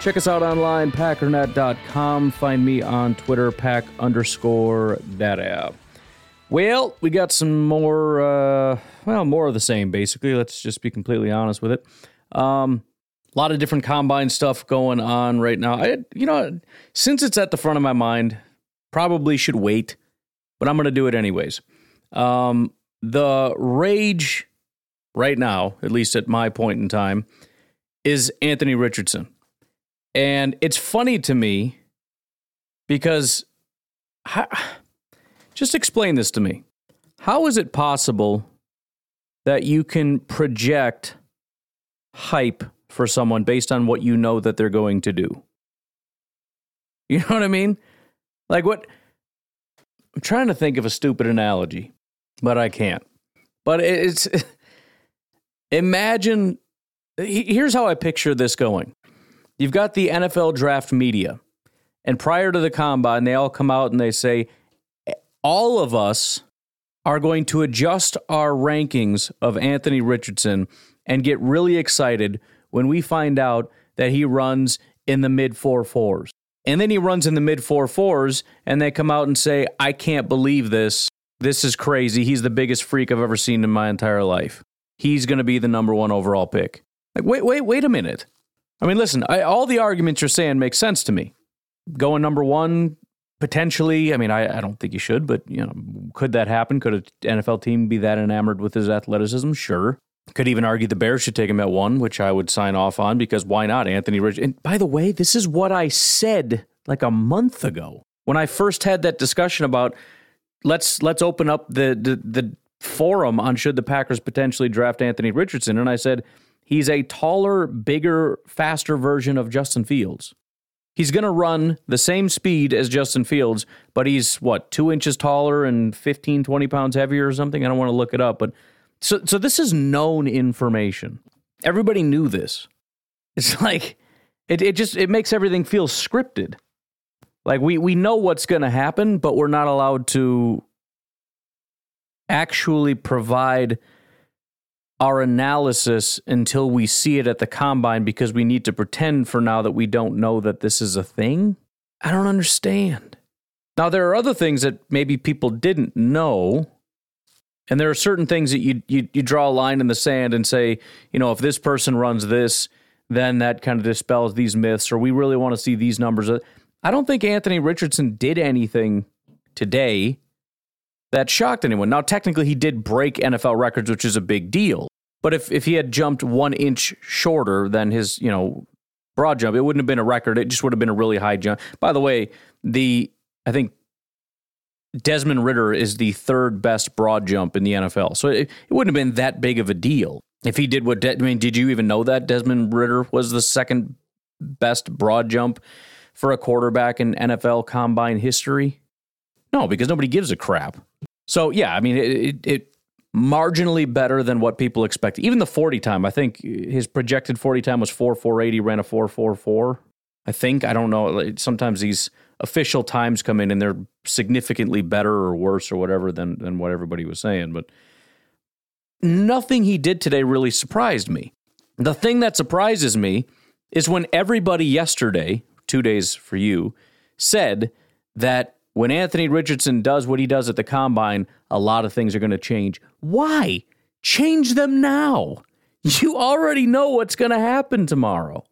Check us out online, packernet.com. Find me on Twitter, pack underscore data. Well, we got some more, uh, well, more of the same, basically. Let's just be completely honest with it. Um, a lot of different combine stuff going on right now. I, you know, since it's at the front of my mind, probably should wait, but I'm going to do it anyways. Um, the rage right now, at least at my point in time, is Anthony Richardson. And it's funny to me because how, just explain this to me. How is it possible that you can project hype for someone based on what you know that they're going to do? You know what I mean? Like what I'm trying to think of a stupid analogy but I can't. But it's imagine here's how I picture this going. You've got the NFL draft media, and prior to the combine, they all come out and they say, all of us are going to adjust our rankings of Anthony Richardson and get really excited when we find out that he runs in the mid four fours. And then he runs in the mid four fours, and they come out and say, I can't believe this. This is crazy. He's the biggest freak I've ever seen in my entire life. He's going to be the number one overall pick. Like, wait, wait, wait a minute. I mean, listen, I, all the arguments you're saying make sense to me. Going number one, potentially. I mean, I, I don't think you should, but you know, could that happen? Could an NFL team be that enamored with his athleticism? Sure. Could even argue the Bears should take him at one, which I would sign off on because why not? Anthony Rich. And by the way, this is what I said like a month ago when I first had that discussion about let's let's open up the, the the forum on should the Packers potentially draft Anthony Richardson, and I said he's a taller, bigger, faster version of Justin Fields. He's going to run the same speed as Justin Fields, but he's what, two inches taller and 15, 20 pounds heavier or something? I don't want to look it up, but so, so this is known information. Everybody knew this. It's like, it, it just, it makes everything feel scripted. Like we we know what's going to happen, but we're not allowed to actually provide our analysis until we see it at the combine because we need to pretend for now that we don't know that this is a thing. I don't understand. Now there are other things that maybe people didn't know. And there are certain things that you, you you draw a line in the sand and say, you know, if this person runs this, then that kind of dispels these myths, or we really want to see these numbers. I don't think Anthony Richardson did anything today that shocked anyone. Now, technically, he did break NFL records, which is a big deal. But if, if he had jumped one inch shorter than his, you know, broad jump, it wouldn't have been a record. It just would have been a really high jump. By the way, the I think Desmond Ridder is the third best broad jump in the NFL. So it, it wouldn't have been that big of a deal if he did what. De- I mean, did you even know that Desmond Ridder was the second best broad jump for a quarterback in NFL combine history? No, because nobody gives a crap. So, yeah, I mean, it, it, it marginally better than what people expect. Even the 40 time, I think his projected 40 time was 4.480, ran a 4.44. I think I don't know. Sometimes these official times come in and they're significantly better or worse or whatever than than what everybody was saying. But nothing he did today really surprised me. The thing that surprises me is when everybody yesterday, two days for you, said that when Anthony Richardson does what he does at the combine, a lot of things are going to change. Why? Change them now. You already know what's going to happen tomorrow.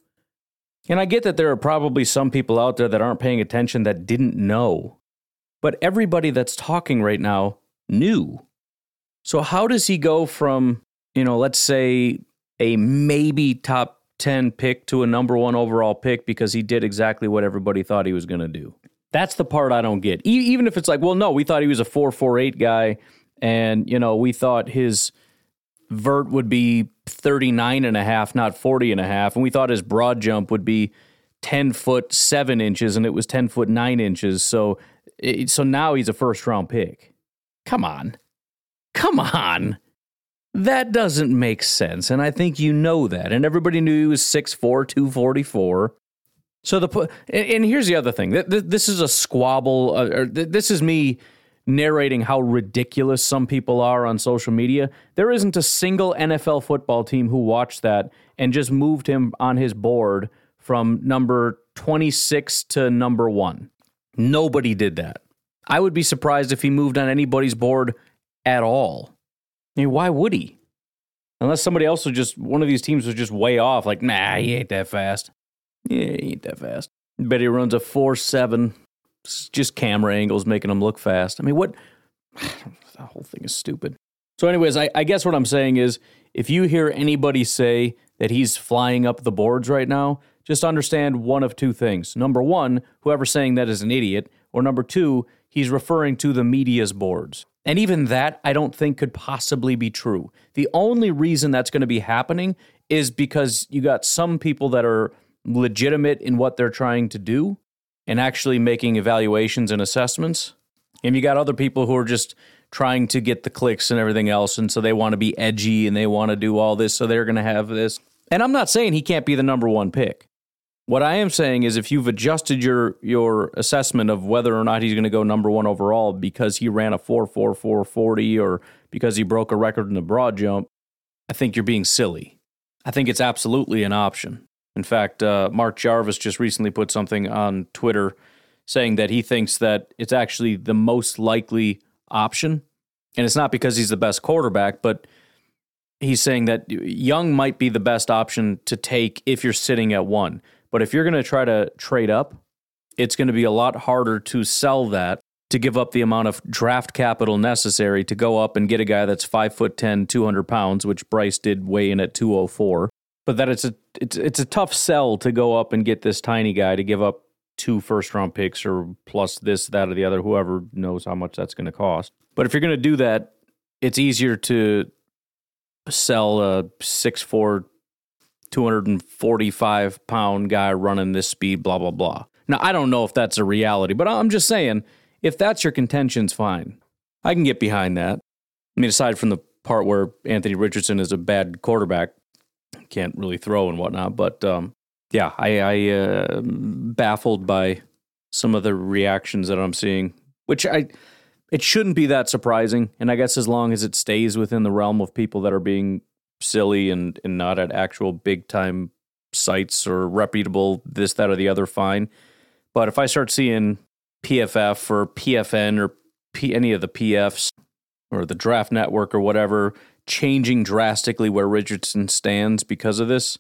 And I get that there are probably some people out there that aren't paying attention that didn't know. But everybody that's talking right now knew. So, how does he go from, you know, let's say a maybe top 10 pick to a number one overall pick because he did exactly what everybody thought he was going to do? That's the part I don't get. E- even if it's like, well, no, we thought he was a 448 guy and, you know, we thought his vert would be 39 and a half, not 40 and a half. And we thought his broad jump would be 10 foot 7 inches and it was 10 foot 9 inches. So, so now he's a first round pick. Come on. Come on. That doesn't make sense. And I think you know that. And everybody knew he was 6'4, 244. So the and here's the other thing. This is a squabble. Uh, this is me narrating how ridiculous some people are on social media. There isn't a single NFL football team who watched that and just moved him on his board from number 26 to number one. Nobody did that. I would be surprised if he moved on anybody's board at all. I mean, why would he? Unless somebody else was just, one of these teams was just way off, like, nah, he ain't that fast. Yeah, he ain't that fast. Bet he runs a 4 7 it's just camera angles making them look fast. I mean, what? the whole thing is stupid. So, anyways, I, I guess what I'm saying is if you hear anybody say that he's flying up the boards right now, just understand one of two things. Number one, whoever's saying that is an idiot. Or number two, he's referring to the media's boards. And even that, I don't think could possibly be true. The only reason that's going to be happening is because you got some people that are legitimate in what they're trying to do and actually making evaluations and assessments. And you got other people who are just trying to get the clicks and everything else. And so they want to be edgy and they want to do all this. So they're going to have this. And I'm not saying he can't be the number one pick. What I am saying is if you've adjusted your your assessment of whether or not he's going to go number one overall because he ran a 4.4440 or because he broke a record in the broad jump, I think you're being silly. I think it's absolutely an option. In fact, uh, Mark Jarvis just recently put something on Twitter saying that he thinks that it's actually the most likely option. And it's not because he's the best quarterback, but he's saying that Young might be the best option to take if you're sitting at one. But if you're going to try to trade up, it's going to be a lot harder to sell that to give up the amount of draft capital necessary to go up and get a guy that's 5 foot 10, 200 pounds, which Bryce did weigh in at 204 but that it's a it's it's a tough sell to go up and get this tiny guy to give up two first round picks or plus this that or the other whoever knows how much that's going to cost. But if you're going to do that it's easier to sell a 6'4 245 pound guy running this speed blah blah blah. Now i don't know if that's a reality but i'm just saying if that's your contentions fine i can get behind that. I mean aside from the part where anthony richardson is a bad quarterback can't really throw and whatnot. But um, yeah, I, I uh, baffled by some of the reactions that I'm seeing, which I it shouldn't be that surprising. And I guess as long as it stays within the realm of people that are being silly and and not at actual big time sites or reputable this that or the other, fine. But if I start seeing PFF or PFN or P, any of the PFs or the Draft Network or whatever changing drastically where Richardson stands because of this,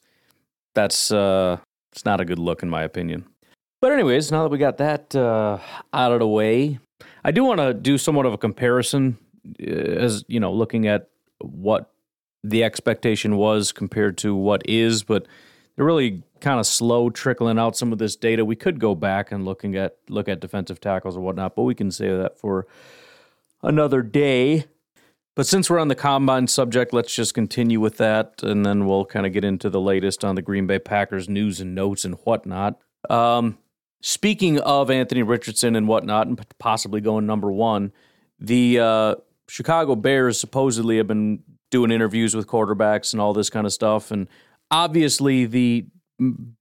that's uh, it's not a good look in my opinion. But anyways, now that we got that uh, out of the way, I do want to do somewhat of a comparison, uh, as you know, looking at what the expectation was compared to what is, but they're really kind of slow trickling out some of this data. We could go back and looking at look at defensive tackles or whatnot, but we can say that for another day. But since we're on the combine subject, let's just continue with that, and then we'll kind of get into the latest on the Green Bay Packers news and notes and whatnot. Um, speaking of Anthony Richardson and whatnot, and possibly going number one, the uh, Chicago Bears supposedly have been doing interviews with quarterbacks and all this kind of stuff, and obviously the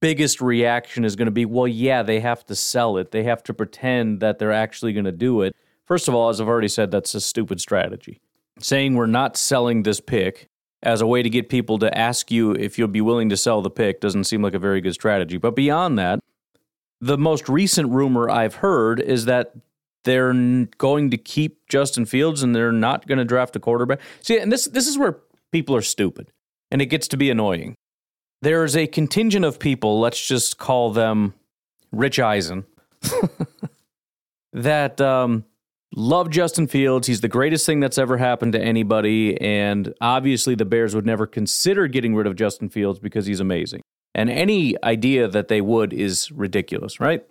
biggest reaction is going to be, well, yeah, they have to sell it. They have to pretend that they're actually going to do it. First of all, as I've already said, that's a stupid strategy. Saying we're not selling this pick as a way to get people to ask you if you'll be willing to sell the pick doesn't seem like a very good strategy. But beyond that, the most recent rumor I've heard is that they're going to keep Justin Fields and they're not going to draft a quarterback. See, and this this is where people are stupid and it gets to be annoying. There is a contingent of people, let's just call them Rich Eisen, that um, love Justin Fields. He's the greatest thing that's ever happened to anybody. And obviously, the Bears would never consider getting rid of Justin Fields because he's amazing. And any idea that they would is ridiculous, right?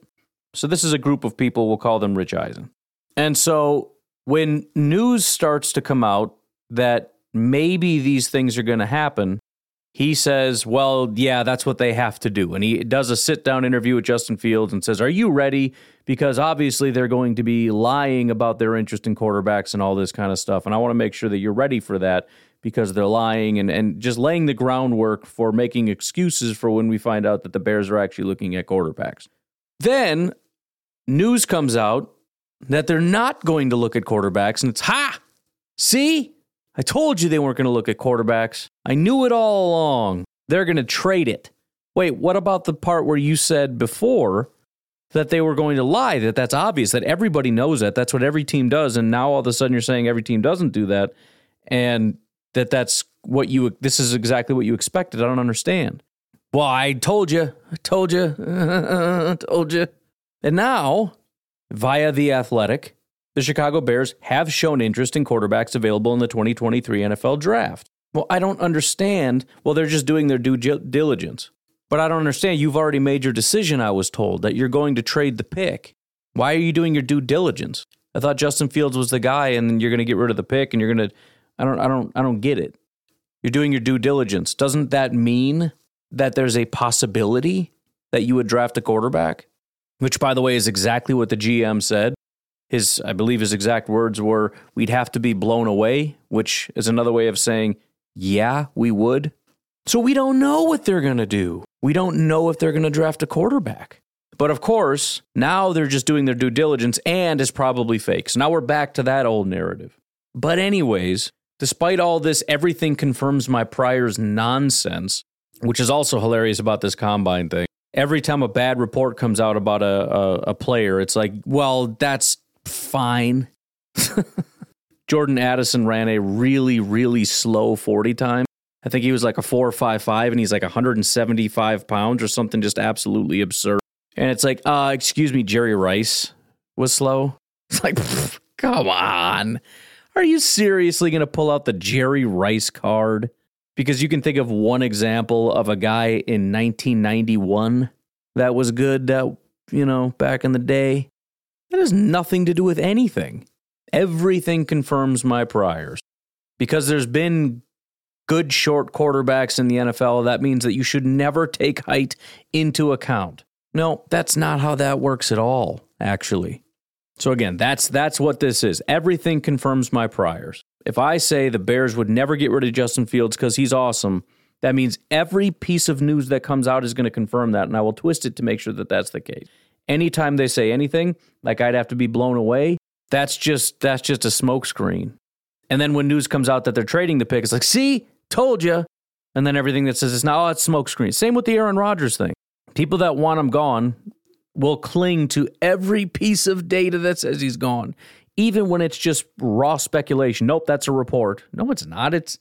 So this is a group of people, we'll call them Rich Eisen. And so when news starts to come out that maybe these things are going to happen, he says, Well, yeah, that's what they have to do. And he does a sit down interview with Justin Fields and says, Are you ready? Because obviously they're going to be lying about their interest in quarterbacks and all this kind of stuff. And I want to make sure that you're ready for that because they're lying and, and just laying the groundwork for making excuses for when we find out that the Bears are actually looking at quarterbacks. Then news comes out that they're not going to look at quarterbacks, and it's ha! See? I told you they weren't going to look at quarterbacks. I knew it all along. They're going to trade it. Wait, what about the part where you said before that they were going to lie? That that's obvious, that everybody knows that. That's what every team does. And now all of a sudden you're saying every team doesn't do that. And that that's what you, this is exactly what you expected. I don't understand. Well, I told you. I told you. I told you. And now, via The Athletic, the Chicago Bears have shown interest in quarterbacks available in the 2023 NFL draft. Well, I don't understand. Well, they're just doing their due diligence. But I don't understand. You've already made your decision, I was told, that you're going to trade the pick. Why are you doing your due diligence? I thought Justin Fields was the guy and you're going to get rid of the pick and you're going to I don't I don't I don't get it. You're doing your due diligence. Doesn't that mean that there's a possibility that you would draft a quarterback? which, by the way, is exactly what the GM said. His, I believe his exact words were, we'd have to be blown away, which is another way of saying, yeah, we would. So we don't know what they're going to do. We don't know if they're going to draft a quarterback. But of course, now they're just doing their due diligence and it's probably fake. So now we're back to that old narrative. But, anyways, despite all this, everything confirms my prior's nonsense, which is also hilarious about this combine thing every time a bad report comes out about a, a, a player, it's like, well, that's fine. Jordan Addison ran a really, really slow 40 time. I think he was like a 4.55 and he's like 175 pounds or something just absolutely absurd. And it's like, uh, excuse me, Jerry Rice was slow. It's like, come on. Are you seriously going to pull out the Jerry Rice card? because you can think of one example of a guy in 1991 that was good that you know back in the day that has nothing to do with anything. Everything confirms my priors. Because there's been good short quarterbacks in the NFL that means that you should never take height into account. No that's not how that works at all actually. So again that's that's what this is. Everything confirms my priors. If I say the Bears would never get rid of Justin Fields because he's awesome, that means every piece of news that comes out is going to confirm that, and I will twist it to make sure that that's the case. Anytime they say anything, like I'd have to be blown away, that's just that's just a smokescreen. And then when news comes out that they're trading the pick, it's like, see, told you. And then everything that says it's now, oh, it's smokescreen. Same with the Aaron Rodgers thing. People that want him gone will cling to every piece of data that says he's gone, even when it's just raw speculation. Nope, that's a report. No, it's not. It's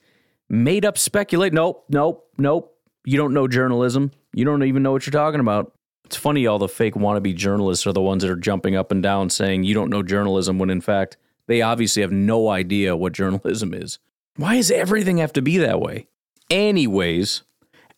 made up speculate. Nope, nope, nope. You don't know journalism. You don't even know what you're talking about. It's funny, all the fake wannabe journalists are the ones that are jumping up and down saying you don't know journalism when in fact they obviously have no idea what journalism is. Why does everything have to be that way? Anyways,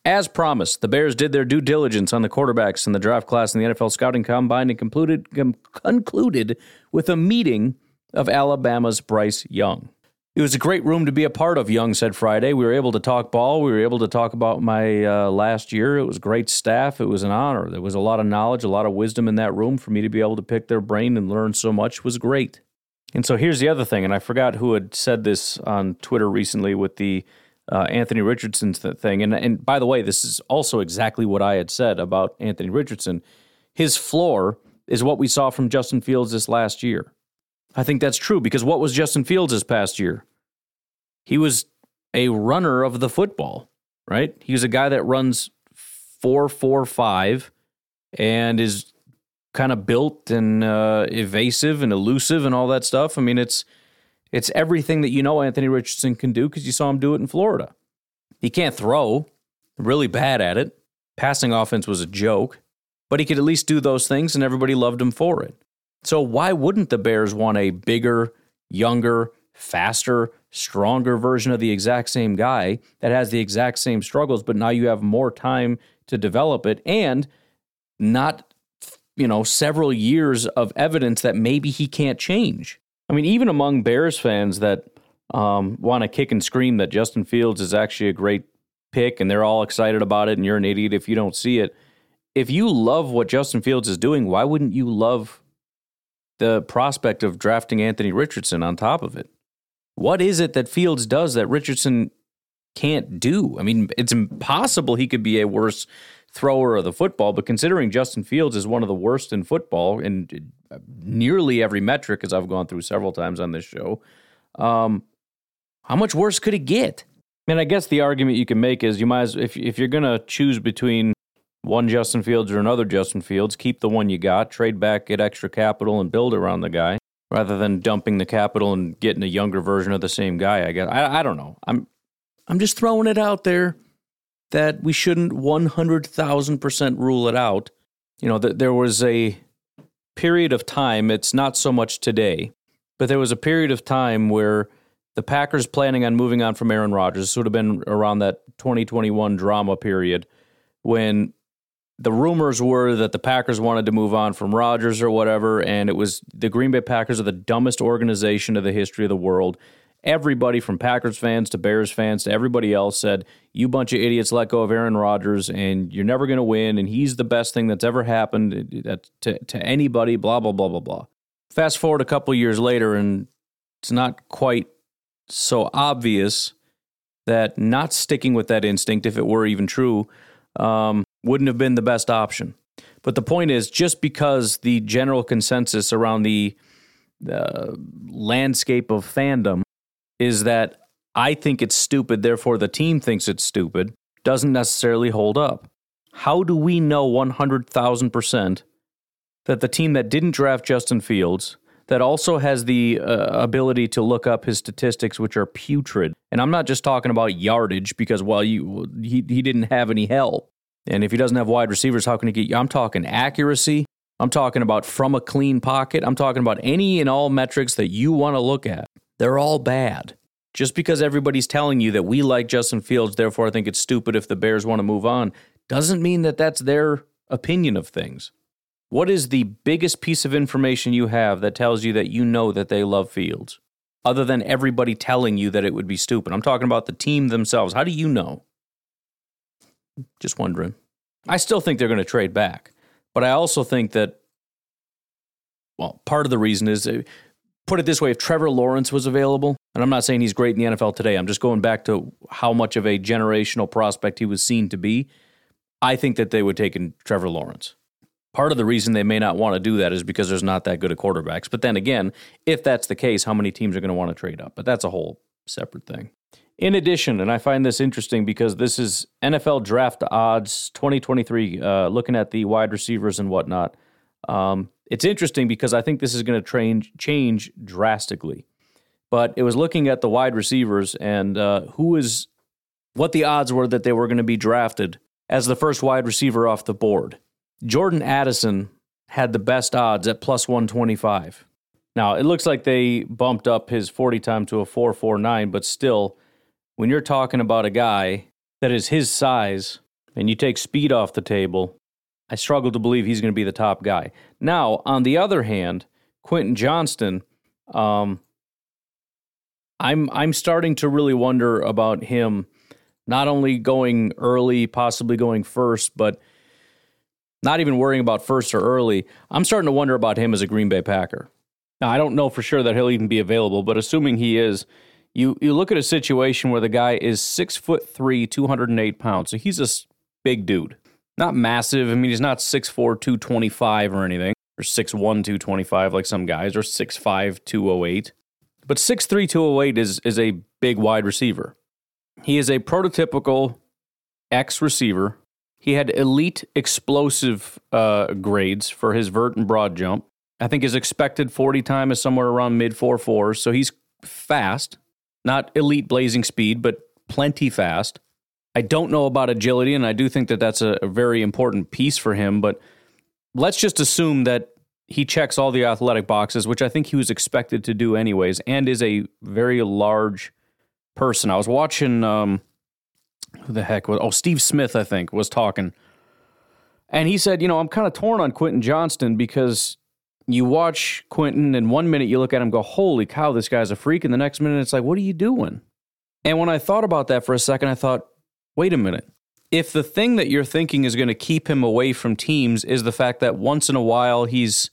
as promised, the Bears did their due diligence on the quarterbacks in the draft class in the NFL scouting combine and concluded, concluded with a meeting of Alabama's Bryce Young. It was a great room to be a part of, Young said Friday. We were able to talk ball. We were able to talk about my uh, last year. It was great staff. It was an honor. There was a lot of knowledge, a lot of wisdom in that room. For me to be able to pick their brain and learn so much was great. And so here's the other thing, and I forgot who had said this on Twitter recently with the uh, Anthony Richardson thing. And and by the way, this is also exactly what I had said about Anthony Richardson. His floor is what we saw from Justin Fields this last year. I think that's true because what was Justin Fields past year? He was a runner of the football, right? He was a guy that runs four, four, five, and is kind of built and uh, evasive and elusive and all that stuff. I mean, it's it's everything that you know Anthony Richardson can do because you saw him do it in Florida. He can't throw, really bad at it. Passing offense was a joke, but he could at least do those things, and everybody loved him for it. So why wouldn't the Bears want a bigger, younger, faster, stronger version of the exact same guy that has the exact same struggles, but now you have more time to develop it and not you know several years of evidence that maybe he can't change. I mean, even among Bears fans that um, want to kick and scream that Justin Fields is actually a great pick and they're all excited about it, and you're an idiot if you don't see it. If you love what Justin Fields is doing, why wouldn't you love the prospect of drafting Anthony Richardson on top of it? What is it that Fields does that Richardson can't do? I mean, it's impossible he could be a worse thrower of the football, but considering Justin Fields is one of the worst in football in nearly every metric, as I've gone through several times on this show, um, how much worse could it get? I mean, I guess the argument you can make is you might, as, if if you're gonna choose between one Justin Fields or another Justin Fields, keep the one you got, trade back, get extra capital, and build around the guy rather than dumping the capital and getting a younger version of the same guy. I guess I, I don't know. I'm I'm just throwing it out there that we shouldn't 100,000% rule it out. You know, that there was a period of time, it's not so much today, but there was a period of time where the Packers planning on moving on from Aaron Rodgers. This would have been around that 2021 drama period when the rumors were that the Packers wanted to move on from Rodgers or whatever, and it was the Green Bay Packers are the dumbest organization of the history of the world everybody from Packers fans to Bears fans to everybody else said, You bunch of idiots let go of Aaron Rodgers and you're never going to win. And he's the best thing that's ever happened uh, to, to anybody, blah, blah, blah, blah, blah. Fast forward a couple years later, and it's not quite so obvious that not sticking with that instinct, if it were even true, um, wouldn't have been the best option. But the point is, just because the general consensus around the, landscape of fandom is that I think it's stupid, therefore the team thinks it's stupid, doesn't necessarily hold up. How do we know 100,000% that the team that didn't draft Justin Fields, that also has the uh, ability to look up his statistics, which are putrid, and I'm not just talking about yardage because, well, you, he, he didn't have any help. And if he doesn't have wide receivers, how can he get you? I'm talking accuracy. I'm talking about from a clean pocket. I'm talking about any and all metrics that you want to look at. They're all bad. Just because everybody's telling you that we like Justin Fields, therefore I think it's stupid if the Bears want to move on, doesn't mean that that's their opinion of things. What is the biggest piece of information you have that tells you that you know that they love Fields? Other than everybody telling you that it would be stupid. I'm talking about the team themselves. How do you know? Just wondering. I still think they're going to trade back. But I also think that, well, part of the reason is uh, put it this way if Trevor Lawrence was available, and I'm not saying he's great in the NFL today, I'm just going back to how much of a generational prospect he was seen to be. I think that they would take in Trevor Lawrence. Part of the reason they may not want to do that is because there's not that good of quarterbacks. But then again, if that's the case, how many teams are going to want to trade up? But that's a whole separate thing. In addition, and I find this interesting because this is NFL draft odds 2023, uh, looking at the wide receivers and whatnot. Um, it's interesting because I think this is going to change drastically. But it was looking at the wide receivers and uh, who is what the odds were that they were going to be drafted as the first wide receiver off the board. Jordan Addison had the best odds at plus 125. Now, it looks like they bumped up his 40 time to a 449, but still, when you're talking about a guy that is his size and you take speed off the table, I struggle to believe he's going to be the top guy. Now, on the other hand, Quentin Johnston, um, I'm I'm starting to really wonder about him, not only going early, possibly going first, but not even worrying about first or early. I'm starting to wonder about him as a Green Bay Packer. Now, I don't know for sure that he'll even be available, but assuming he is, You you look at a situation where the guy is six foot three, 208 pounds. So he's a big dude. Not massive. I mean, he's not 6'4, 225 or anything, or 6'1, 225 like some guys, or 6'5, 208. But 6'3, 208 is, is a big wide receiver. He is a prototypical X receiver. He had elite explosive uh, grades for his vert and broad jump. I think his expected 40 time is somewhere around mid 4 4s. So he's fast, not elite blazing speed, but plenty fast. I don't know about agility, and I do think that that's a, a very important piece for him. But let's just assume that he checks all the athletic boxes, which I think he was expected to do anyways, and is a very large person. I was watching um, who the heck was oh Steve Smith, I think, was talking. And he said, you know, I'm kind of torn on Quentin Johnston because you watch Quentin and one minute you look at him go, Holy cow, this guy's a freak, and the next minute it's like, What are you doing? And when I thought about that for a second, I thought, wait a minute. If the thing that you're thinking is going to keep him away from teams is the fact that once in a while he's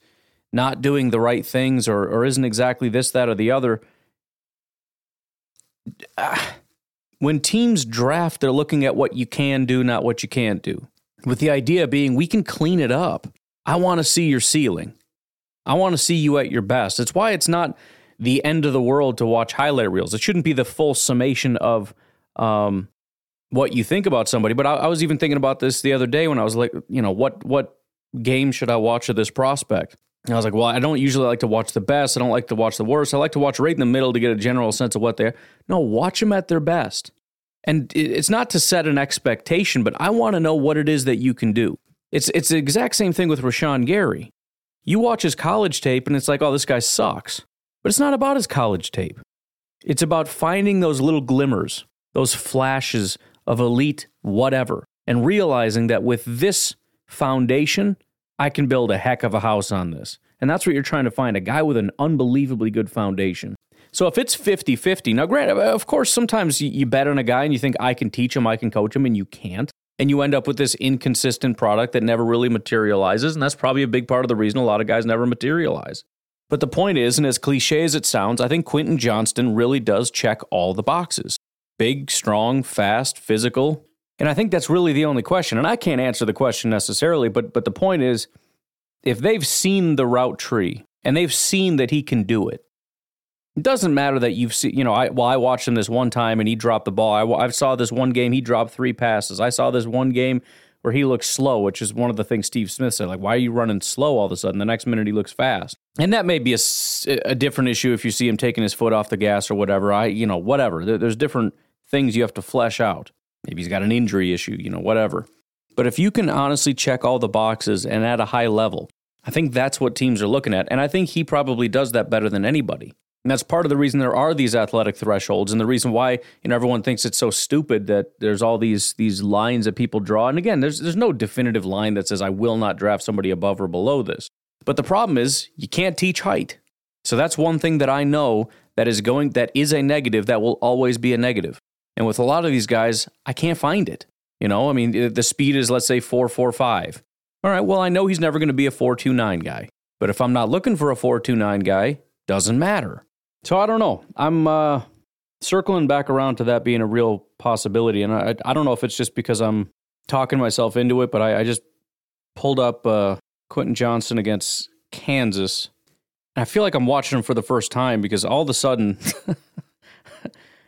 not doing the right things or, or isn't exactly this, that, or the other, ah, when teams draft, they're looking at what you can do, not what you can't do. With the idea being, we can clean it up. I want to see your ceiling. I want to see you at your best. It's why it's not the end of the world to watch highlight reels. It shouldn't be the full summation of um, what you think about somebody. But I, I, was even thinking about this the other day when I was like, you know, what what game should I watch of this prospect? And I was like, well, I don't usually like to watch the best. I don't like to watch the worst. I like to watch right in the middle to get a general sense of what they're. No, watch them at their best. And it's not to set an expectation, but I want to know what it is that you can do. It's it's the exact same thing with Rashan Gary. You watch his college tape and it's like, oh, this guy sucks. But it's not about his college tape. It's about finding those little glimmers, those flashes of elite whatever, and realizing that with this foundation, I can build a heck of a house on this. And that's what you're trying to find a guy with an unbelievably good foundation. So if it's 50 50, now, granted, of course, sometimes you bet on a guy and you think, I can teach him, I can coach him, and you can't. And you end up with this inconsistent product that never really materializes. And that's probably a big part of the reason a lot of guys never materialize. But the point is, and as cliche as it sounds, I think Quentin Johnston really does check all the boxes big, strong, fast, physical. And I think that's really the only question. And I can't answer the question necessarily, but but the point is if they've seen the route tree and they've seen that he can do it, it doesn't matter that you've seen, you know, I, well, I watched him this one time and he dropped the ball. I, I saw this one game, he dropped three passes. I saw this one game where he looks slow, which is one of the things Steve Smith said. Like, why are you running slow all of a sudden? The next minute he looks fast. And that may be a, a different issue if you see him taking his foot off the gas or whatever. I, you know, whatever. There, there's different things you have to flesh out. Maybe he's got an injury issue, you know, whatever. But if you can honestly check all the boxes and at a high level, I think that's what teams are looking at. And I think he probably does that better than anybody. And that's part of the reason there are these athletic thresholds and the reason why you know everyone thinks it's so stupid that there's all these these lines that people draw. And again, there's there's no definitive line that says I will not draft somebody above or below this. But the problem is you can't teach height. So that's one thing that I know that is going that is a negative that will always be a negative. And with a lot of these guys, I can't find it. You know, I mean, the speed is, let's say, 445. All right, well, I know he's never going to be a 429 guy. But if I'm not looking for a 429 guy, doesn't matter. So I don't know. I'm uh, circling back around to that being a real possibility. And I, I don't know if it's just because I'm talking myself into it, but I, I just pulled up uh, Quentin Johnston against Kansas. And I feel like I'm watching him for the first time because all of a sudden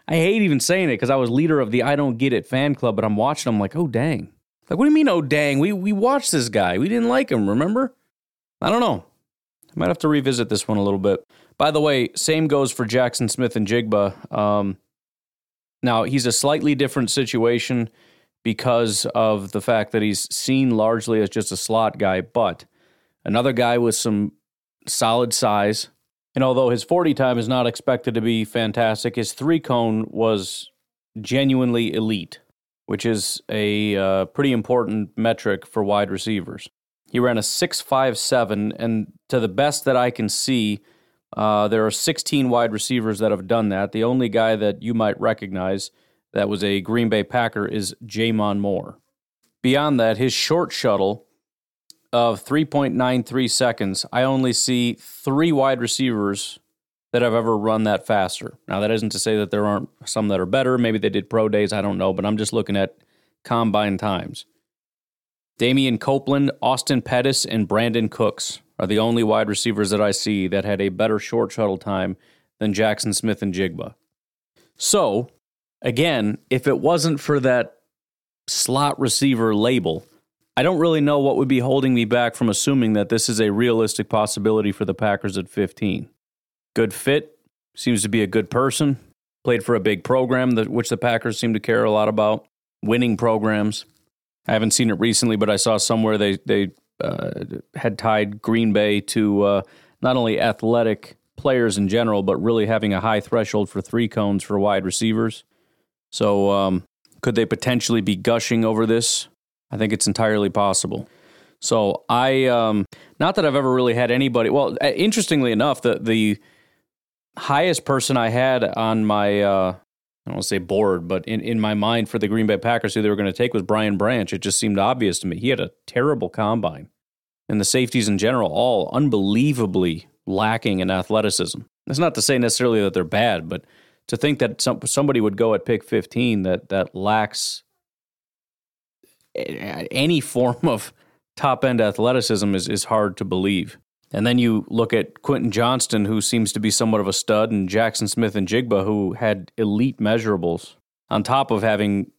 I hate even saying it because I was leader of the I Don't Get It fan club, but I'm watching. I'm like, oh dang. Like, what do you mean, oh dang? We we watched this guy. We didn't like him. Remember? I don't know. I might have to revisit this one a little bit. By the way, same goes for Jackson Smith-Njigba. Um, now he's a slightly different situation because of the fact that he's seen largely as just a slot guy, but another guy with some solid size, and although his 40 time is not expected to be fantastic, his three cone was genuinely elite, which is a uh, pretty important metric for wide receivers. He ran a 6.57, and to the best that I can see, uh, there are 16 wide receivers that have done that. The only guy that you might recognize that was a Green Bay Packer is J'Mon Moore. Beyond that, his short shuttle of 3.93 seconds, I only see three wide receivers that have ever run that faster. Now, that isn't to say that there aren't some that are better. Maybe they did pro days. I don't know, but I'm just looking at combine times. Damian Copeland, Austin Pettis, and Brandin Cooks are the only wide receivers that I see that had a better short shuttle time than Jackson Smith-Njigba. So, again, if it wasn't for that slot receiver label, I don't really know what would be holding me back from assuming that this is a realistic possibility for the Packers at 15. Good fit, seems to be a good person, played for a big program, that, which the Packers seem to care a lot about, winning programs. I haven't seen it recently, but I saw somewhere they, they had tied Green Bay to uh, not only athletic players in general, but really having a high threshold for three cones for wide receivers. So, um, could they potentially be gushing over this? I think it's entirely possible. So, I, um, not that I've ever really had anybody, well, uh, interestingly enough, the, the highest person I had on my, uh, I don't want to say bored, but in, in my mind for the Green Bay Packers, who they were going to take was Brian Branch. It just seemed obvious to me. He had a terrible combine. And the safeties in general, all unbelievably lacking in athleticism. That's not to say necessarily that they're bad, but to think that some, somebody would go at pick 15 that, that lacks eh, any form of top end athleticism is, is hard to believe. And then you look at Quentin Johnston, who seems to be somewhat of a stud, and Jackson Smith-Njigba, who had elite measurables, on top of having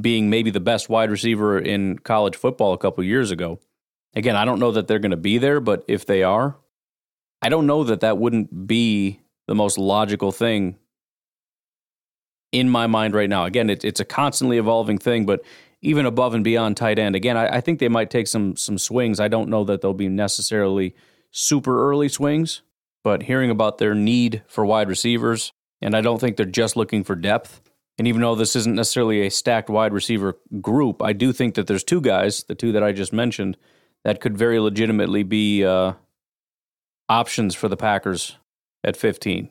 being maybe the best wide receiver in college football a couple years ago. Again, I don't know that they're going to be there, but if they are, I don't know that that wouldn't be the most logical thing in my mind right now. Again, it, it's a constantly evolving thing, but even above and beyond tight end, again, I, I think they might take some some swings. I don't know that they'll be necessarily super early swings, but hearing about their need for wide receivers, and I don't think they're just looking for depth. And even though this isn't necessarily a stacked wide receiver group, I do think that there's two guys, the two that I just mentioned, that could very legitimately be uh, options for the Packers at 15.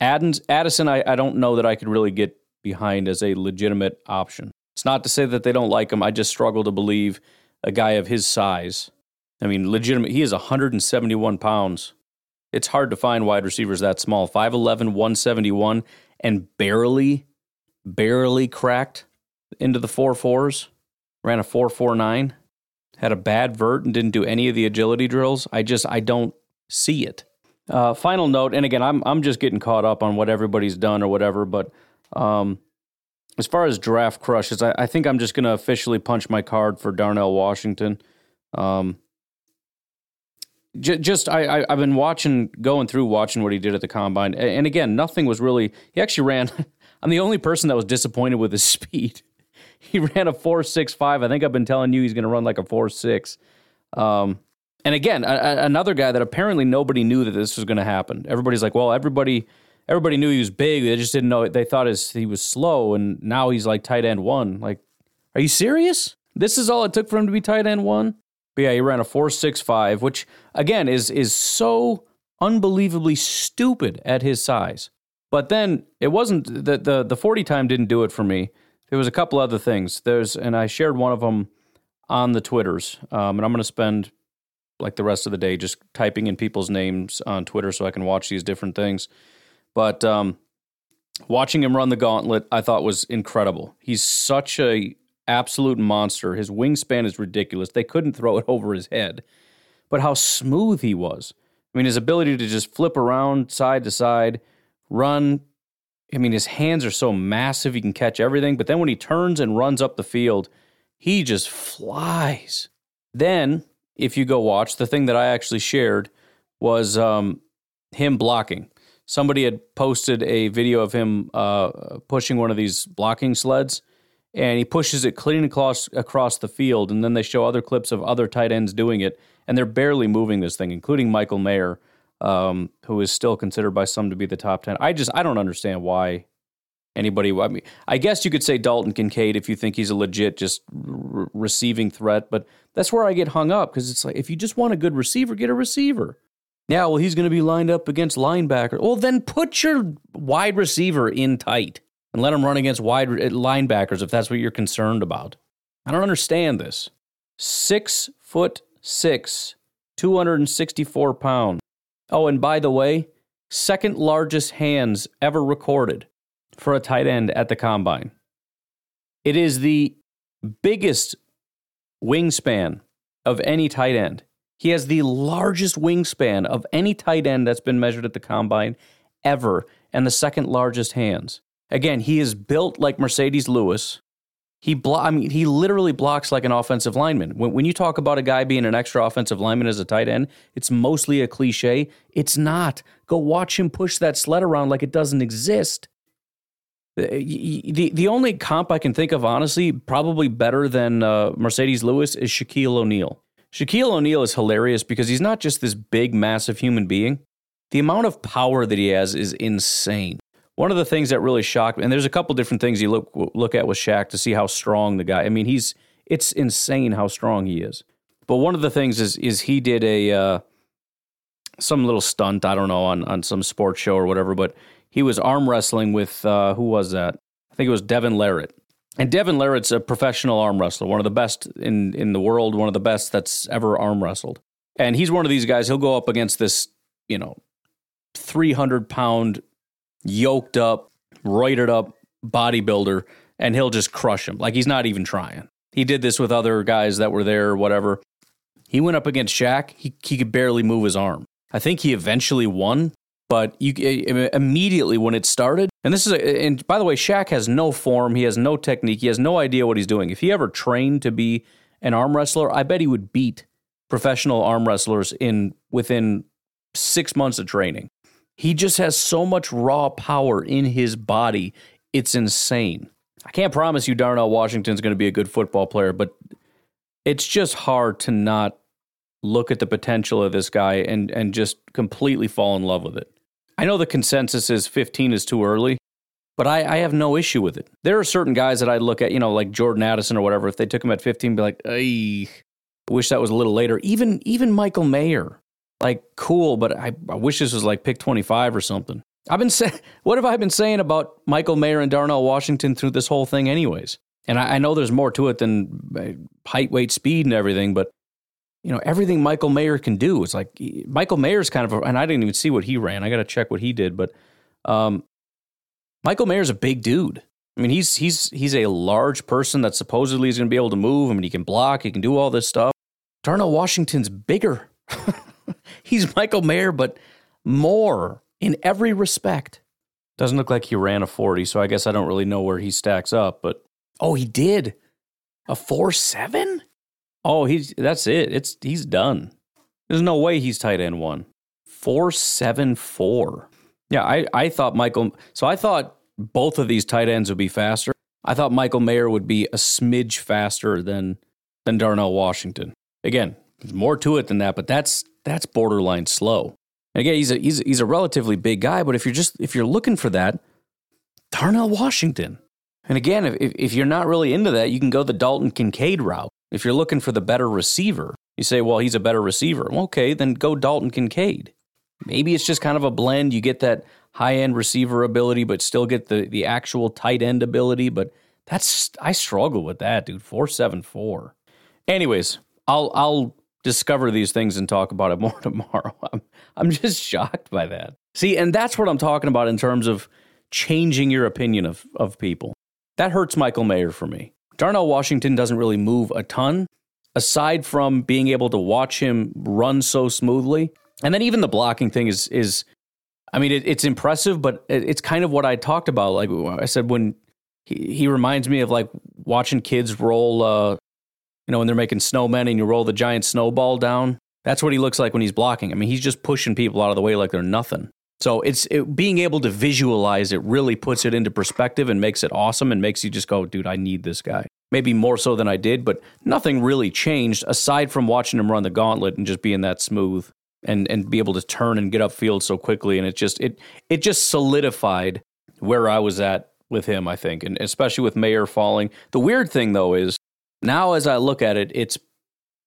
Addins, Addison, I, I don't know that I could really get behind as a legitimate option. It's not to say that they don't like him. I just struggle to believe a guy of his size. I mean, legitimate. He is 171 pounds. It's hard to find wide receivers that small. 5'11, 171, and barely, barely cracked into the four fours. Ran a 449. Had a bad vert and didn't do any of the agility drills. I just, I don't see it. Uh, final note, and again, I'm I'm just getting caught up on what everybody's done or whatever. But um, as far as draft crushes, I, I think I'm just going to officially punch my card for Darnell Washington. Um, just I, I have been watching, going through watching what he did at the combine, and, again, nothing was really. He actually ran. I'm the only person that was disappointed with his speed. He ran a four six five. I think I've been telling you he's going to run like a four six. Um, and again, a, another guy that apparently nobody knew that this was going to happen. Everybody's like, well, everybody everybody knew he was big. They just didn't know it. They thought his, he was slow, and now he's like tight end one. Like, are you serious? This is all it took for him to be tight end one. But yeah, he ran a four six five, which again is is so unbelievably stupid at his size. But then it wasn't the the the forty time didn't do it for me. There was a couple other things. There's and I shared one of them on the twitters, um, and I'm going to spend like the rest of the day just typing in people's names on Twitter so I can watch these different things. But um, watching him run the gauntlet, I thought was incredible. He's such a absolute monster. His wingspan is ridiculous. They couldn't throw it over his head, but how smooth he was. I mean, his ability to just flip around side to side, run. I mean, his hands are so massive, he can catch everything. But then when he turns and runs up the field, he just flies. Then if you go watch, the thing that I actually shared was um, him blocking. Somebody had posted a video of him uh, pushing one of these blocking sleds, and he pushes it clean across across the field. And then they show other clips of other tight ends doing it, and they're barely moving this thing, including Michael Mayer, um, who is still considered by some to be the top ten. I just I don't understand why anybody. I mean, I guess you could say Dalton Kincaid if you think he's a legit just r- receiving threat, but that's where I get hung up because it's like if you just want a good receiver, get a receiver. Yeah, well, he's going to be lined up against linebacker. Well, then put your wide receiver in tight and let him run against wide uh, linebackers if that's what you're concerned about. I don't understand this. Six foot six, 264 pounds. Oh, and by the way, second largest hands ever recorded for a tight end at the combine. It is the biggest wingspan of any tight end. He has the largest wingspan of any tight end that's been measured at the combine ever, and the second largest hands. Again, he is built like Marcedes Lewis. He blo- I mean, he literally blocks like an offensive lineman. When, when you talk about a guy being an extra offensive lineman as a tight end, it's mostly a cliche. It's not. Go watch him push that sled around like it doesn't exist. The, the the only comp I can think of, honestly, probably better than uh, Marcedes Lewis is Shaquille O'Neal. Shaquille O'Neal is hilarious because he's not just this big, massive human being. The amount of power that he has is insane. One of the things that really shocked me, and there's a couple different things you look look at with Shaq to see how strong the guy. I mean, he's it's insane how strong he is. But one of the things is is he did a uh, some little stunt I don't know on on some sports show or whatever, but he was arm wrestling with uh, who was that? I think it was Devon Larratt. And Devon Larratt's a professional arm wrestler, one of the best in in the world, one of the best that's ever arm wrestled. And he's one of these guys. He'll go up against this, you know, three hundred pound, yoked up, roided up bodybuilder, and he'll just crush him. Like he's not even trying. He did this with other guys that were there or whatever. He went up against Shaq. He he could barely move his arm. I think he eventually won, but you eh, eh, immediately when it started, and this is, a, and by the way, Shaq has no form. He has no technique. He has no idea what he's doing. If he ever trained to be an arm wrestler, I bet he would beat professional arm wrestlers in within six months of training. He just has so much raw power in his body. It's insane. I can't promise you Darnell Washington's going to be a good football player, but it's just hard to not look at the potential of this guy and and just completely fall in love with it. I know the consensus is 15 is too early, but I, I have no issue with it. There are certain guys that I look at, you know, like Jordan Addison or whatever. If they took him at 15, be like, I wish that was a little later. Even even Michael Mayer, like cool, but I, I wish this was like pick 25 or something. I've been saying, what have I been saying about Michael Mayer and Darnell Washington through this whole thing, anyways? And I, I know there's more to it than uh, height, weight, speed, and everything, but you know, everything Michael Mayer can do. It's like Michael Mayer's kind of, a, and I didn't even see what he ran. I got to check what he did, but um, Michael Mayer's a big dude. I mean, he's he's he's a large person that supposedly is going to be able to move. I mean, he can block, he can do all this stuff. Darnell Washington's bigger. he's Michael Mayer, but more in every respect. Doesn't look like he ran a 40, so I guess I don't really know where he stacks up, but oh, he did. A 4 7? Oh, he's that's it. It's he's done. There's no way he's tight end one. Four seven four. Yeah, I, I thought Michael so I thought both of these tight ends would be faster. I thought Michael Mayer would be a smidge faster than than Darnell Washington. Again, there's more to it than that, but that's that's borderline slow. And again, he's a he's he's a relatively big guy, but if you're just if you're looking for that, Darnell Washington. And again, if if you're not really into that, you can go the Dalton Kincaid route. If you're looking for the better receiver, you say, well, he's a better receiver. Well, okay, then go Dalton Kincaid. Maybe it's just kind of a blend. You get that high end receiver ability, but still get the, the actual tight end ability. But that's, I struggle with that, dude. 474. Anyways, I'll, I'll discover these things and talk about it more tomorrow. I'm, I'm just shocked by that. See, and that's what I'm talking about in terms of changing your opinion of, of people. That hurts Michael Mayer for me. Darnell Washington doesn't really move a ton, aside from being able to watch him run so smoothly. And then even the blocking thing is is, I mean, it, it's impressive, but it, it's kind of what I talked about. Like I said, when he, he reminds me of like watching kids roll, uh, you know, when they're making snowmen and you roll the giant snowball down. That's what he looks like when he's blocking. I mean, he's just pushing people out of the way like they're nothing. So it's it, being able to visualize it really puts it into perspective and makes it awesome and makes you just go, dude, I need this guy. Maybe more so than I did, but nothing really changed aside from watching him run the gauntlet and just being that smooth and and be able to turn and get upfield so quickly. And it just it it just solidified where I was at with him, I think, and especially with Mayer falling. The weird thing though is now as I look at it, it's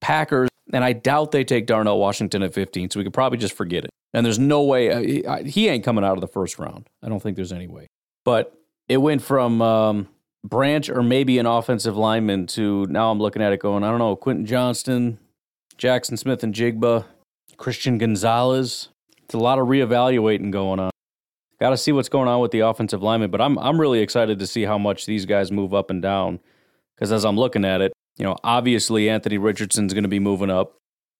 Packers, and I doubt they take Darnell Washington at 15, so we could probably just forget it. And there's no way uh, he ain't coming out of the first round. I don't think there's any way. But it went from um, Branch or maybe an offensive lineman to now I'm looking at it going, I don't know, Quentin Johnston, Jackson Smith-Njigba, Christian Gonzalez, It's a lot of reevaluating going on. Got to see what's going on with the offensive lineman, but I'm I'm really excited to see how much these guys move up and down. Because as I'm looking at it, you know, obviously Anthony Richardson's going to be moving up.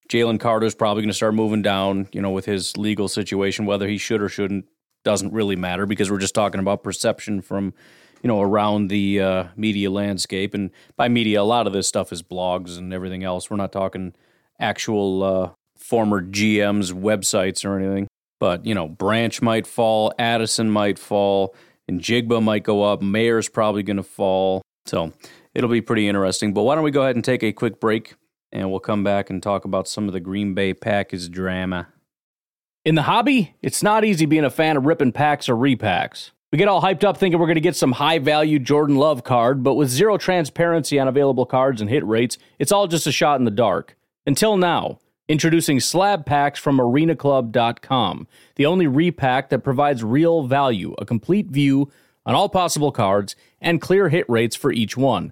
Jalen Carter's probably going to start moving down. You know, with his legal situation, whether he should or shouldn't doesn't really matter because we're just talking about perception from you know around the uh, media landscape. And by media, a lot of this stuff is blogs and everything else. We're not talking actual uh, former GMs' websites or anything. But, you know, Branch might fall, Addison might fall, and Njigba might go up. Mayer's probably going to fall. So it'll be pretty interesting. But why don't we go ahead and take a quick break and we'll come back and talk about some of the Green Bay Packers drama. In the hobby, it's not easy being a fan of ripping packs or repacks. We get all hyped up thinking we're going to get some high value Jordan Love card, but with zero transparency on available cards and hit rates, it's all just a shot in the dark. Until now. Introducing slab packs from arenaclub.com, the only repack that provides real value, a complete view on all possible cards, and clear hit rates for each one.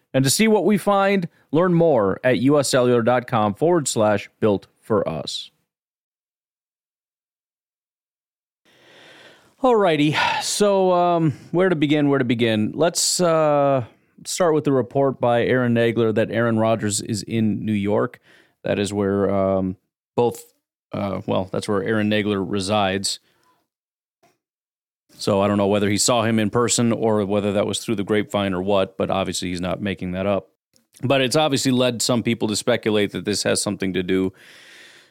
And to see what we find, learn more at uscellular.com forward slash built for us. Alrighty, so um, where to begin? Where to begin? Let's uh, start with the report by Aaron Nagler that Aaron Rodgers is in New York. That is where um, both, uh, well, that's where Aaron Nagler resides. So I don't know whether he saw him in person or whether that was through the grapevine or what, but obviously he's not making that up. But it's obviously led some people to speculate that this has something to do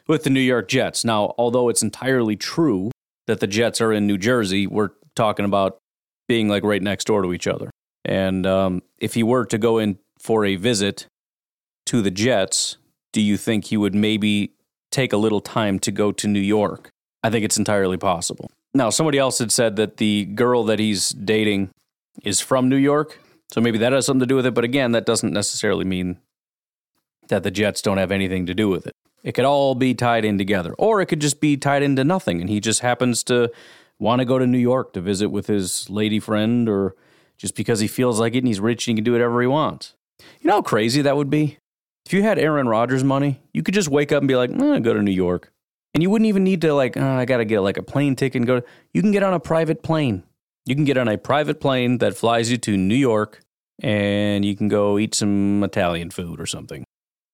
with the New York Jets. Now, although it's entirely true that the Jets are in New Jersey, we're talking about being like right next door to each other. And um, if he were to go in for a visit to the Jets, do you think he would maybe take a little time to go to New York. I think it's entirely possible. Now, somebody else had said that the girl that he's dating is from New York. So maybe that has something to do with it. But again, that doesn't necessarily mean that the Jets don't have anything to do with it. It could all be tied in together, or it could just be tied into nothing. And he just happens to want to go to New York to visit with his lady friend, or just because he feels like it and he's rich and he can do whatever he wants. You know how crazy that would be? If you had Aaron Rodgers money, you could just wake up and be like, eh, go to New York. And you wouldn't even need to like, oh, I got to get like a plane ticket and go. You can get on a private plane. You can get on a private plane that flies you to New York and you can go eat some Italian food or something.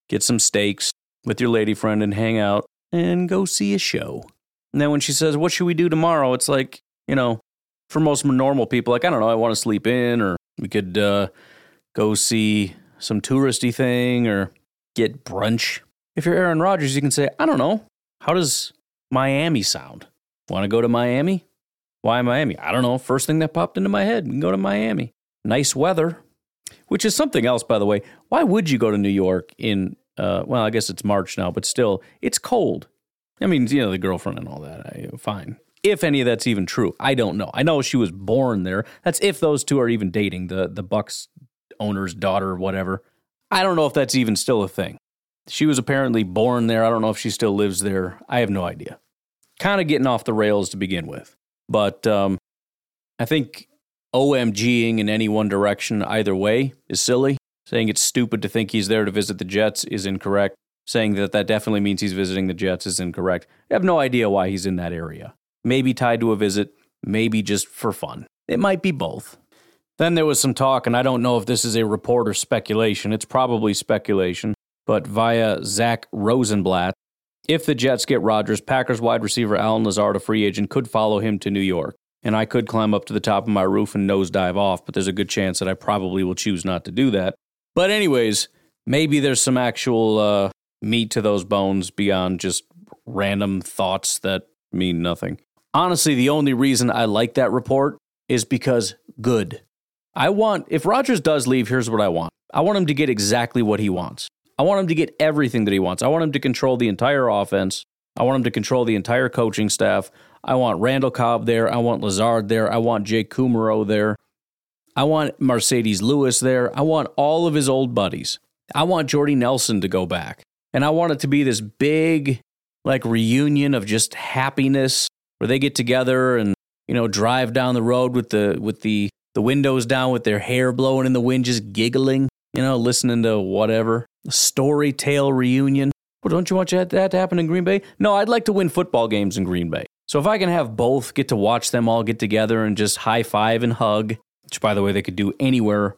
Get some steaks with your lady friend and hang out and go see a show. And then when she says, What should we do tomorrow? It's like, you know, for most normal people, like, I don't know, I want to sleep in or we could uh, go see some touristy thing or get brunch. If you're Aaron Rodgers, you can say, I don't know, how does Miami sound? Want to go to Miami? Why Miami? I don't know. First thing that popped into my head, we can go to Miami. Nice weather, which is something else, by the way. Why would you go to New York in, uh, well, I guess it's March now, but still, it's cold. I mean, you know, the girlfriend and all that, I, fine. If any of that's even true, I don't know. I know she was born there. That's if those two are even dating, the, the Bucks owner's daughter or whatever. I don't know if that's even still a thing. She was apparently born there. I don't know if she still lives there. I have no idea. Kind of getting off the rails to begin with. But um, I think OMGing in any one direction either way is silly. Saying it's stupid to think he's there to visit the Jets is incorrect. Saying that that definitely means he's visiting the Jets is incorrect. I have no idea why he's in that area. Maybe tied to a visit, maybe just for fun. It might be both. Then there was some talk, and I don't know if this is a report or speculation. It's probably speculation, but via Zach Rosenblatt. If the Jets get Rodgers, Packers wide receiver Allen Lazard, a free agent, could follow him to New York. and I could climb up to the top of my roof and nosedive off, but there's a good chance that I probably will choose not to do that. But, anyways, maybe there's some actual uh, meat to those bones beyond just random thoughts that mean nothing. Honestly, the only reason I like that report is because good. I want, if Rodgers does leave, here's what I want I want him to get exactly what he wants. I want him to get everything that he wants. I want him to control the entire offense. I want him to control the entire coaching staff. I want Randall Cobb there. I want Lazard there. I want Jake Kumerow there. I want Marcedes Lewis there. I want all of his old buddies. I want Jordy Nelson to go back. And I want it to be this big, like, reunion of just happiness where they get together and, you know, drive down the road with the, with the, the windows down with their hair blowing in the wind, just giggling, you know, listening to whatever. Story tale reunion. Well, don't you want that to happen in Green Bay? No, I'd like to win football games in Green Bay. So if I can have both, get to watch them all get together and just high five and hug, which by the way they could do anywhere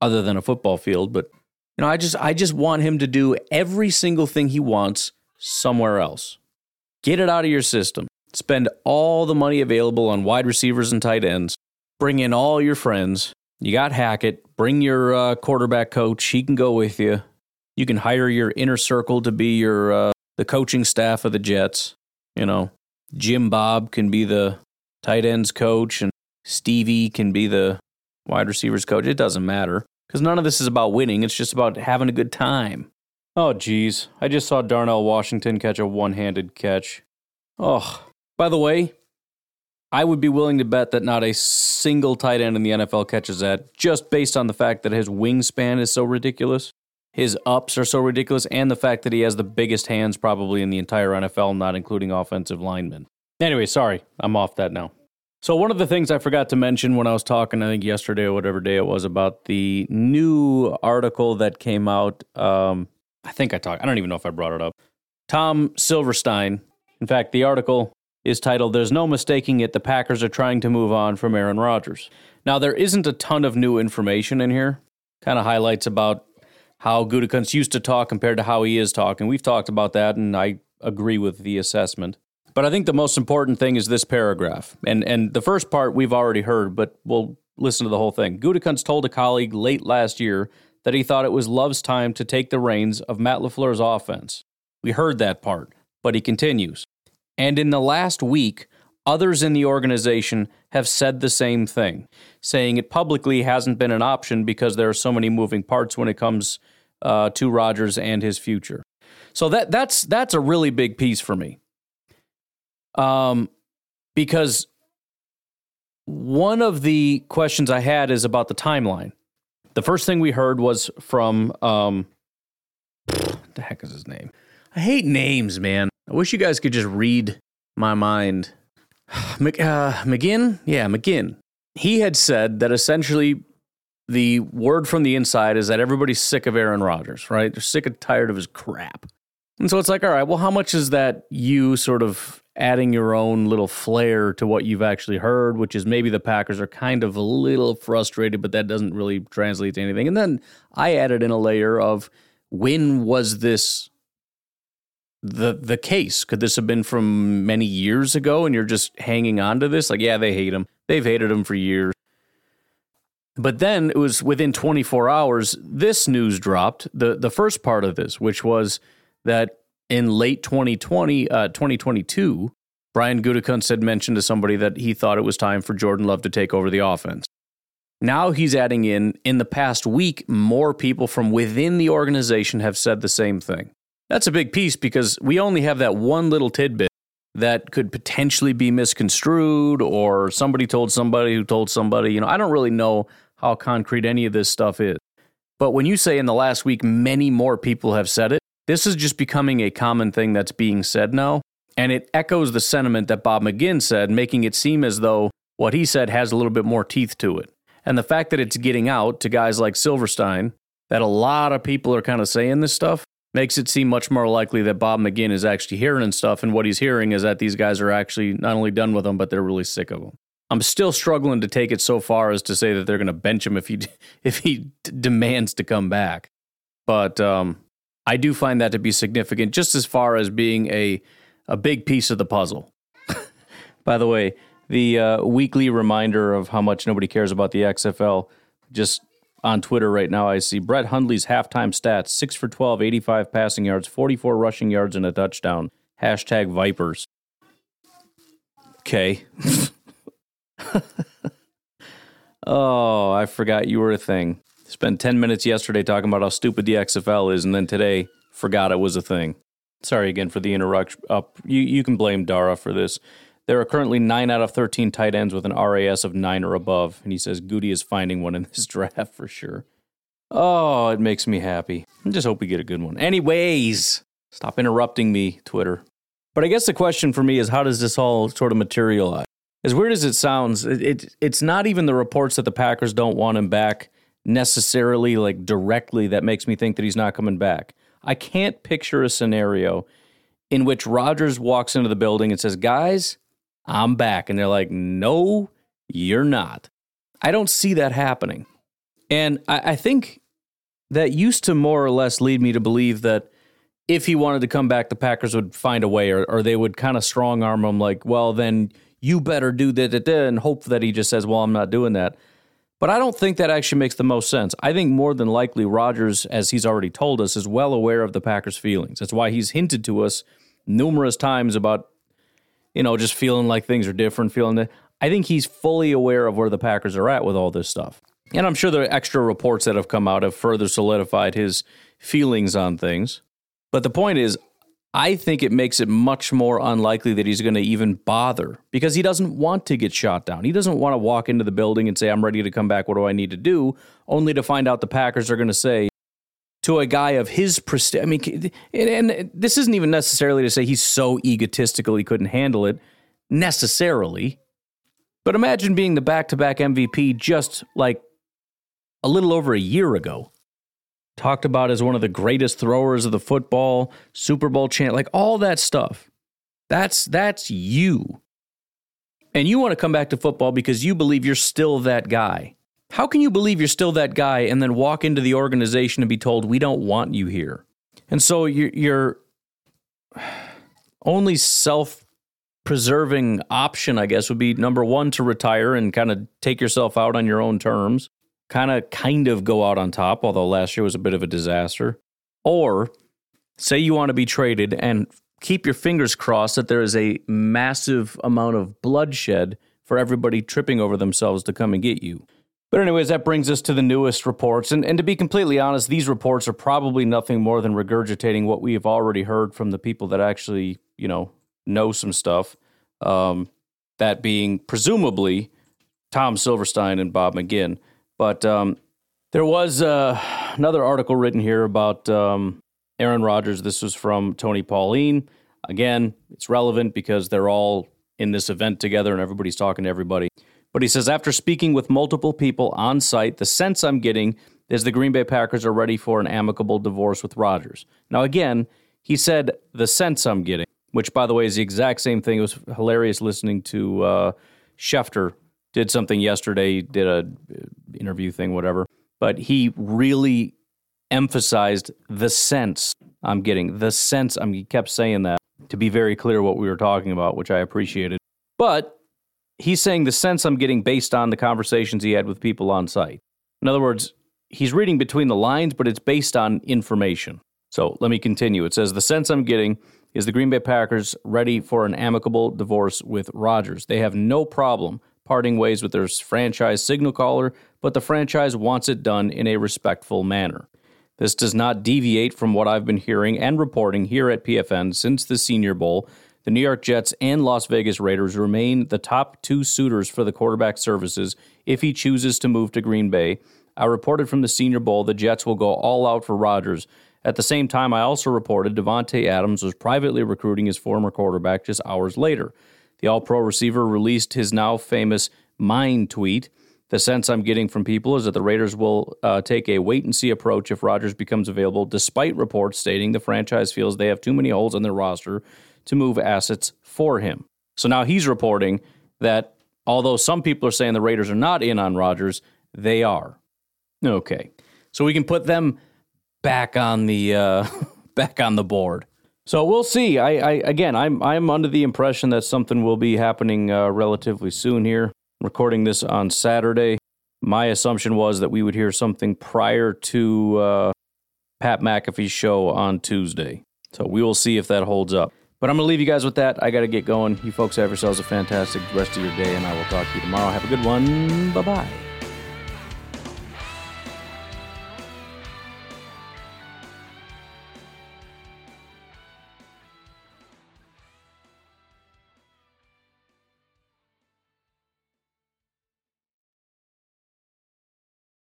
other than a football field, but you know, I just I just want him to do every single thing he wants somewhere else. Get it out of your system. Spend all the money available on wide receivers and tight ends. Bring in all your friends. You got Hackett. Bring your uh, quarterback coach. He can go with you. You can hire your inner circle to be your uh, the coaching staff of the Jets. You know, Jim Bob can be the tight ends coach, and Stevie can be the wide receivers coach. It doesn't matter because none of this is about winning. It's just about having a good time. Oh, geez. I just saw Darnell Washington catch a one handed catch. Oh, by the way, I would be willing to bet that not a single tight end in the NFL catches that just based on the fact that his wingspan is so ridiculous. His ups are so ridiculous, and the fact that he has the biggest hands probably in the entire NFL, not including offensive linemen. Anyway, sorry, I'm off that now. So, one of the things I forgot to mention when I was talking, I think yesterday or whatever day it was, about the new article that came out. Um, I think I talked, I don't even know if I brought it up. Tom Silverstein. In fact, the article is titled There's No Mistaking It, the Packers are trying to move on from Aaron Rodgers. Now, there isn't a ton of new information in here. Kind of highlights about how Gutekunst used to talk compared to how he is talking. We've talked about that, and I agree with the assessment. But I think the most important thing is this paragraph. And and the first part we've already heard, but we'll listen to the whole thing. Gutekunst told a colleague late last year that he thought it was Love's time to take the reins of Matt LaFleur's offense. We heard that part, but he continues. And in the last week, others in the organization have said the same thing, saying it publicly hasn't been an option because there are so many moving parts when it comes uh, to Rodgers and his future. So that that's that's a really big piece for me, um, because one of the questions I had is about the timeline. The first thing we heard was from um, the heck is his name? I hate names, man. I wish you guys could just read my mind. Mc, uh, McGinn? Yeah, McGinn. He had said that essentially the word from the inside is that everybody's sick of Aaron Rodgers, right? They're sick and tired of his crap. And so it's like, all right, well, how much is that you sort of adding your own little flair to what you've actually heard, which is maybe the Packers are kind of a little frustrated, but that doesn't really translate to anything. And then I added in a layer of when was this the the case? Could this have been from many years ago and you're just hanging on to this? Like, yeah, they hate him. They've hated him for years. But then it was within 24 hours, this news dropped, the, the first part of this, which was that in late 2020, uh, 2022, Brian Gutekunst had mentioned to somebody that he thought it was time for Jordan Love to take over the offense. Now he's adding in, in the past week, more people from within the organization have said the same thing. That's a big piece because we only have that one little tidbit that could potentially be misconstrued or somebody told somebody who told somebody. You know, I don't really know how concrete any of this stuff is. But when you say in the last week, many more people have said it, this is just becoming a common thing that's being said now. And it echoes the sentiment that Bob McGinn said, making it seem as though what he said has a little bit more teeth to it. And the fact that it's getting out to guys like Silverstein, that a lot of people are kind of saying this stuff, makes it seem much more likely that Bob McGinn is actually hearing and stuff. And what he's hearing is that these guys are actually not only done with him, but they're really sick of him. I'm still struggling to take it so far as to say that they're going to bench him if he if he d- demands to come back. But um, I do find that to be significant, just as far as being a a big piece of the puzzle. By the way, the uh, weekly reminder of how much nobody cares about the XFL. Just on Twitter right now, I see Brett Hundley's halftime stats 6 for 12, 85 passing yards, 44 rushing yards, and a touchdown. Hashtag Vipers. Okay. oh, I forgot you were a thing. Spent 10 minutes yesterday talking about how stupid the XFL is, and then today forgot it was a thing. Sorry again for the interruption. Up, you, you can blame Dara for this. There are currently nine out of 13 tight ends with an RAS of nine or above, and he says Goody is finding one in this draft for sure. Oh, it makes me happy. I just hope we get a good one. Anyways, stop interrupting me, Twitter. But I guess the question for me is how does this all sort of materialize? As weird as it sounds, it, it it's not even the reports that the Packers don't want him back necessarily, like directly, that makes me think that he's not coming back. I can't picture a scenario in which Rodgers walks into the building and says, Guys, I'm back. And they're like, no, you're not. I don't see that happening. And I, I, think that used to more or less lead me to believe that if he wanted to come back, the Packers would find a way or, or they would kind of strong arm him, like, well, then you better do that, and hope that he just says, well, I'm not doing that. But I don't think that actually makes the most sense. I think more than likely Rodgers, as he's already told us, is well aware of the Packers' feelings. That's why he's hinted to us numerous times about you know, just feeling like things are different, feeling that. I think he's fully aware of where the Packers are at with all this stuff. And I'm sure the extra reports that have come out have further solidified his feelings on things. But the point is, I think it makes it much more unlikely that he's going to even bother because he doesn't want to get shot down. He doesn't want to walk into the building and say, I'm ready to come back. What do I need to do? Only to find out the Packers are going to say, to a guy of his prestige. I mean, and, and this isn't even necessarily to say he's so egotistical he couldn't handle it necessarily. But imagine being the back to back MVP just like a little over a year ago. Talked about as one of the greatest throwers of the football, Super Bowl champ, like all that stuff. That's that's you. And you want to come back to football because you believe you're still that guy. How can you believe you're still that guy and then walk into the organization and be told, we don't want you here? And so your, only self preserving option, I guess, would be number one, to retire and kind of take yourself out on your own terms, kind of, kind of go out on top, although last year was a bit of a disaster. Or say you want to be traded and keep your fingers crossed that there is a massive amount of bloodshed for everybody tripping over themselves to come and get you. But, anyways, that brings us to the newest reports. And, and to be completely honest, these reports are probably nothing more than regurgitating what we have already heard from the people that actually, you know, know some stuff. Um, that being presumably Tom Silverstein and Bob McGinn. But um, there was uh, another article written here about um, Aaron Rodgers. This was from Tony Pauline. Again, it's relevant because they're all in this event together and everybody's talking to everybody. But he says, after speaking with multiple people on site, the sense I'm getting is the Green Bay Packers are ready for an amicable divorce with Rodgers. Now, again, he said, the sense I'm getting, which, by the way, is the exact same thing. It was hilarious listening to uh, Schefter did something yesterday, did a uh, interview thing, whatever. But he really emphasized the sense I'm getting. The sense I'm, he kept saying that to be very clear what we were talking about, which I appreciated. But he's saying the sense I'm getting based on the conversations he had with people on site. In other words, he's reading between the lines, but it's based on information. So let me continue. It says the sense I'm getting is the Green Bay Packers ready for an amicable divorce with Rodgers. They have no problem parting ways with their franchise signal caller, but the franchise wants it done in a respectful manner. This does not deviate from what I've been hearing and reporting here at PFN since the Senior Bowl the New York Jets and Las Vegas Raiders remain the top two suitors for the quarterback services if he chooses to move to Green Bay. I reported from the Senior Bowl the Jets will go all out for Rodgers. At the same time, I also reported Davante Adams was privately recruiting his former quarterback just hours later. The All Pro receiver released his now famous "mind" tweet. The sense I'm getting from people is that the Raiders will uh, take a wait and see approach if Rodgers becomes available, despite reports stating the franchise feels they have too many holes in their roster to move assets for him. So now he's reporting that although some people are saying the Raiders are not in on Rodgers, they are. Okay. So we can put them back on the uh, back on the board. So we'll see. I, I again, I'm I'm under the impression that something will be happening uh, relatively soon here. Recording this on Saturday. My assumption was that we would hear something prior to uh, Pat McAfee's show on Tuesday. So we will see if that holds up. But I'm going to leave you guys with that. I got to get going. You folks have yourselves a fantastic rest of your day, and I will talk to you tomorrow. Have a good one. Bye bye.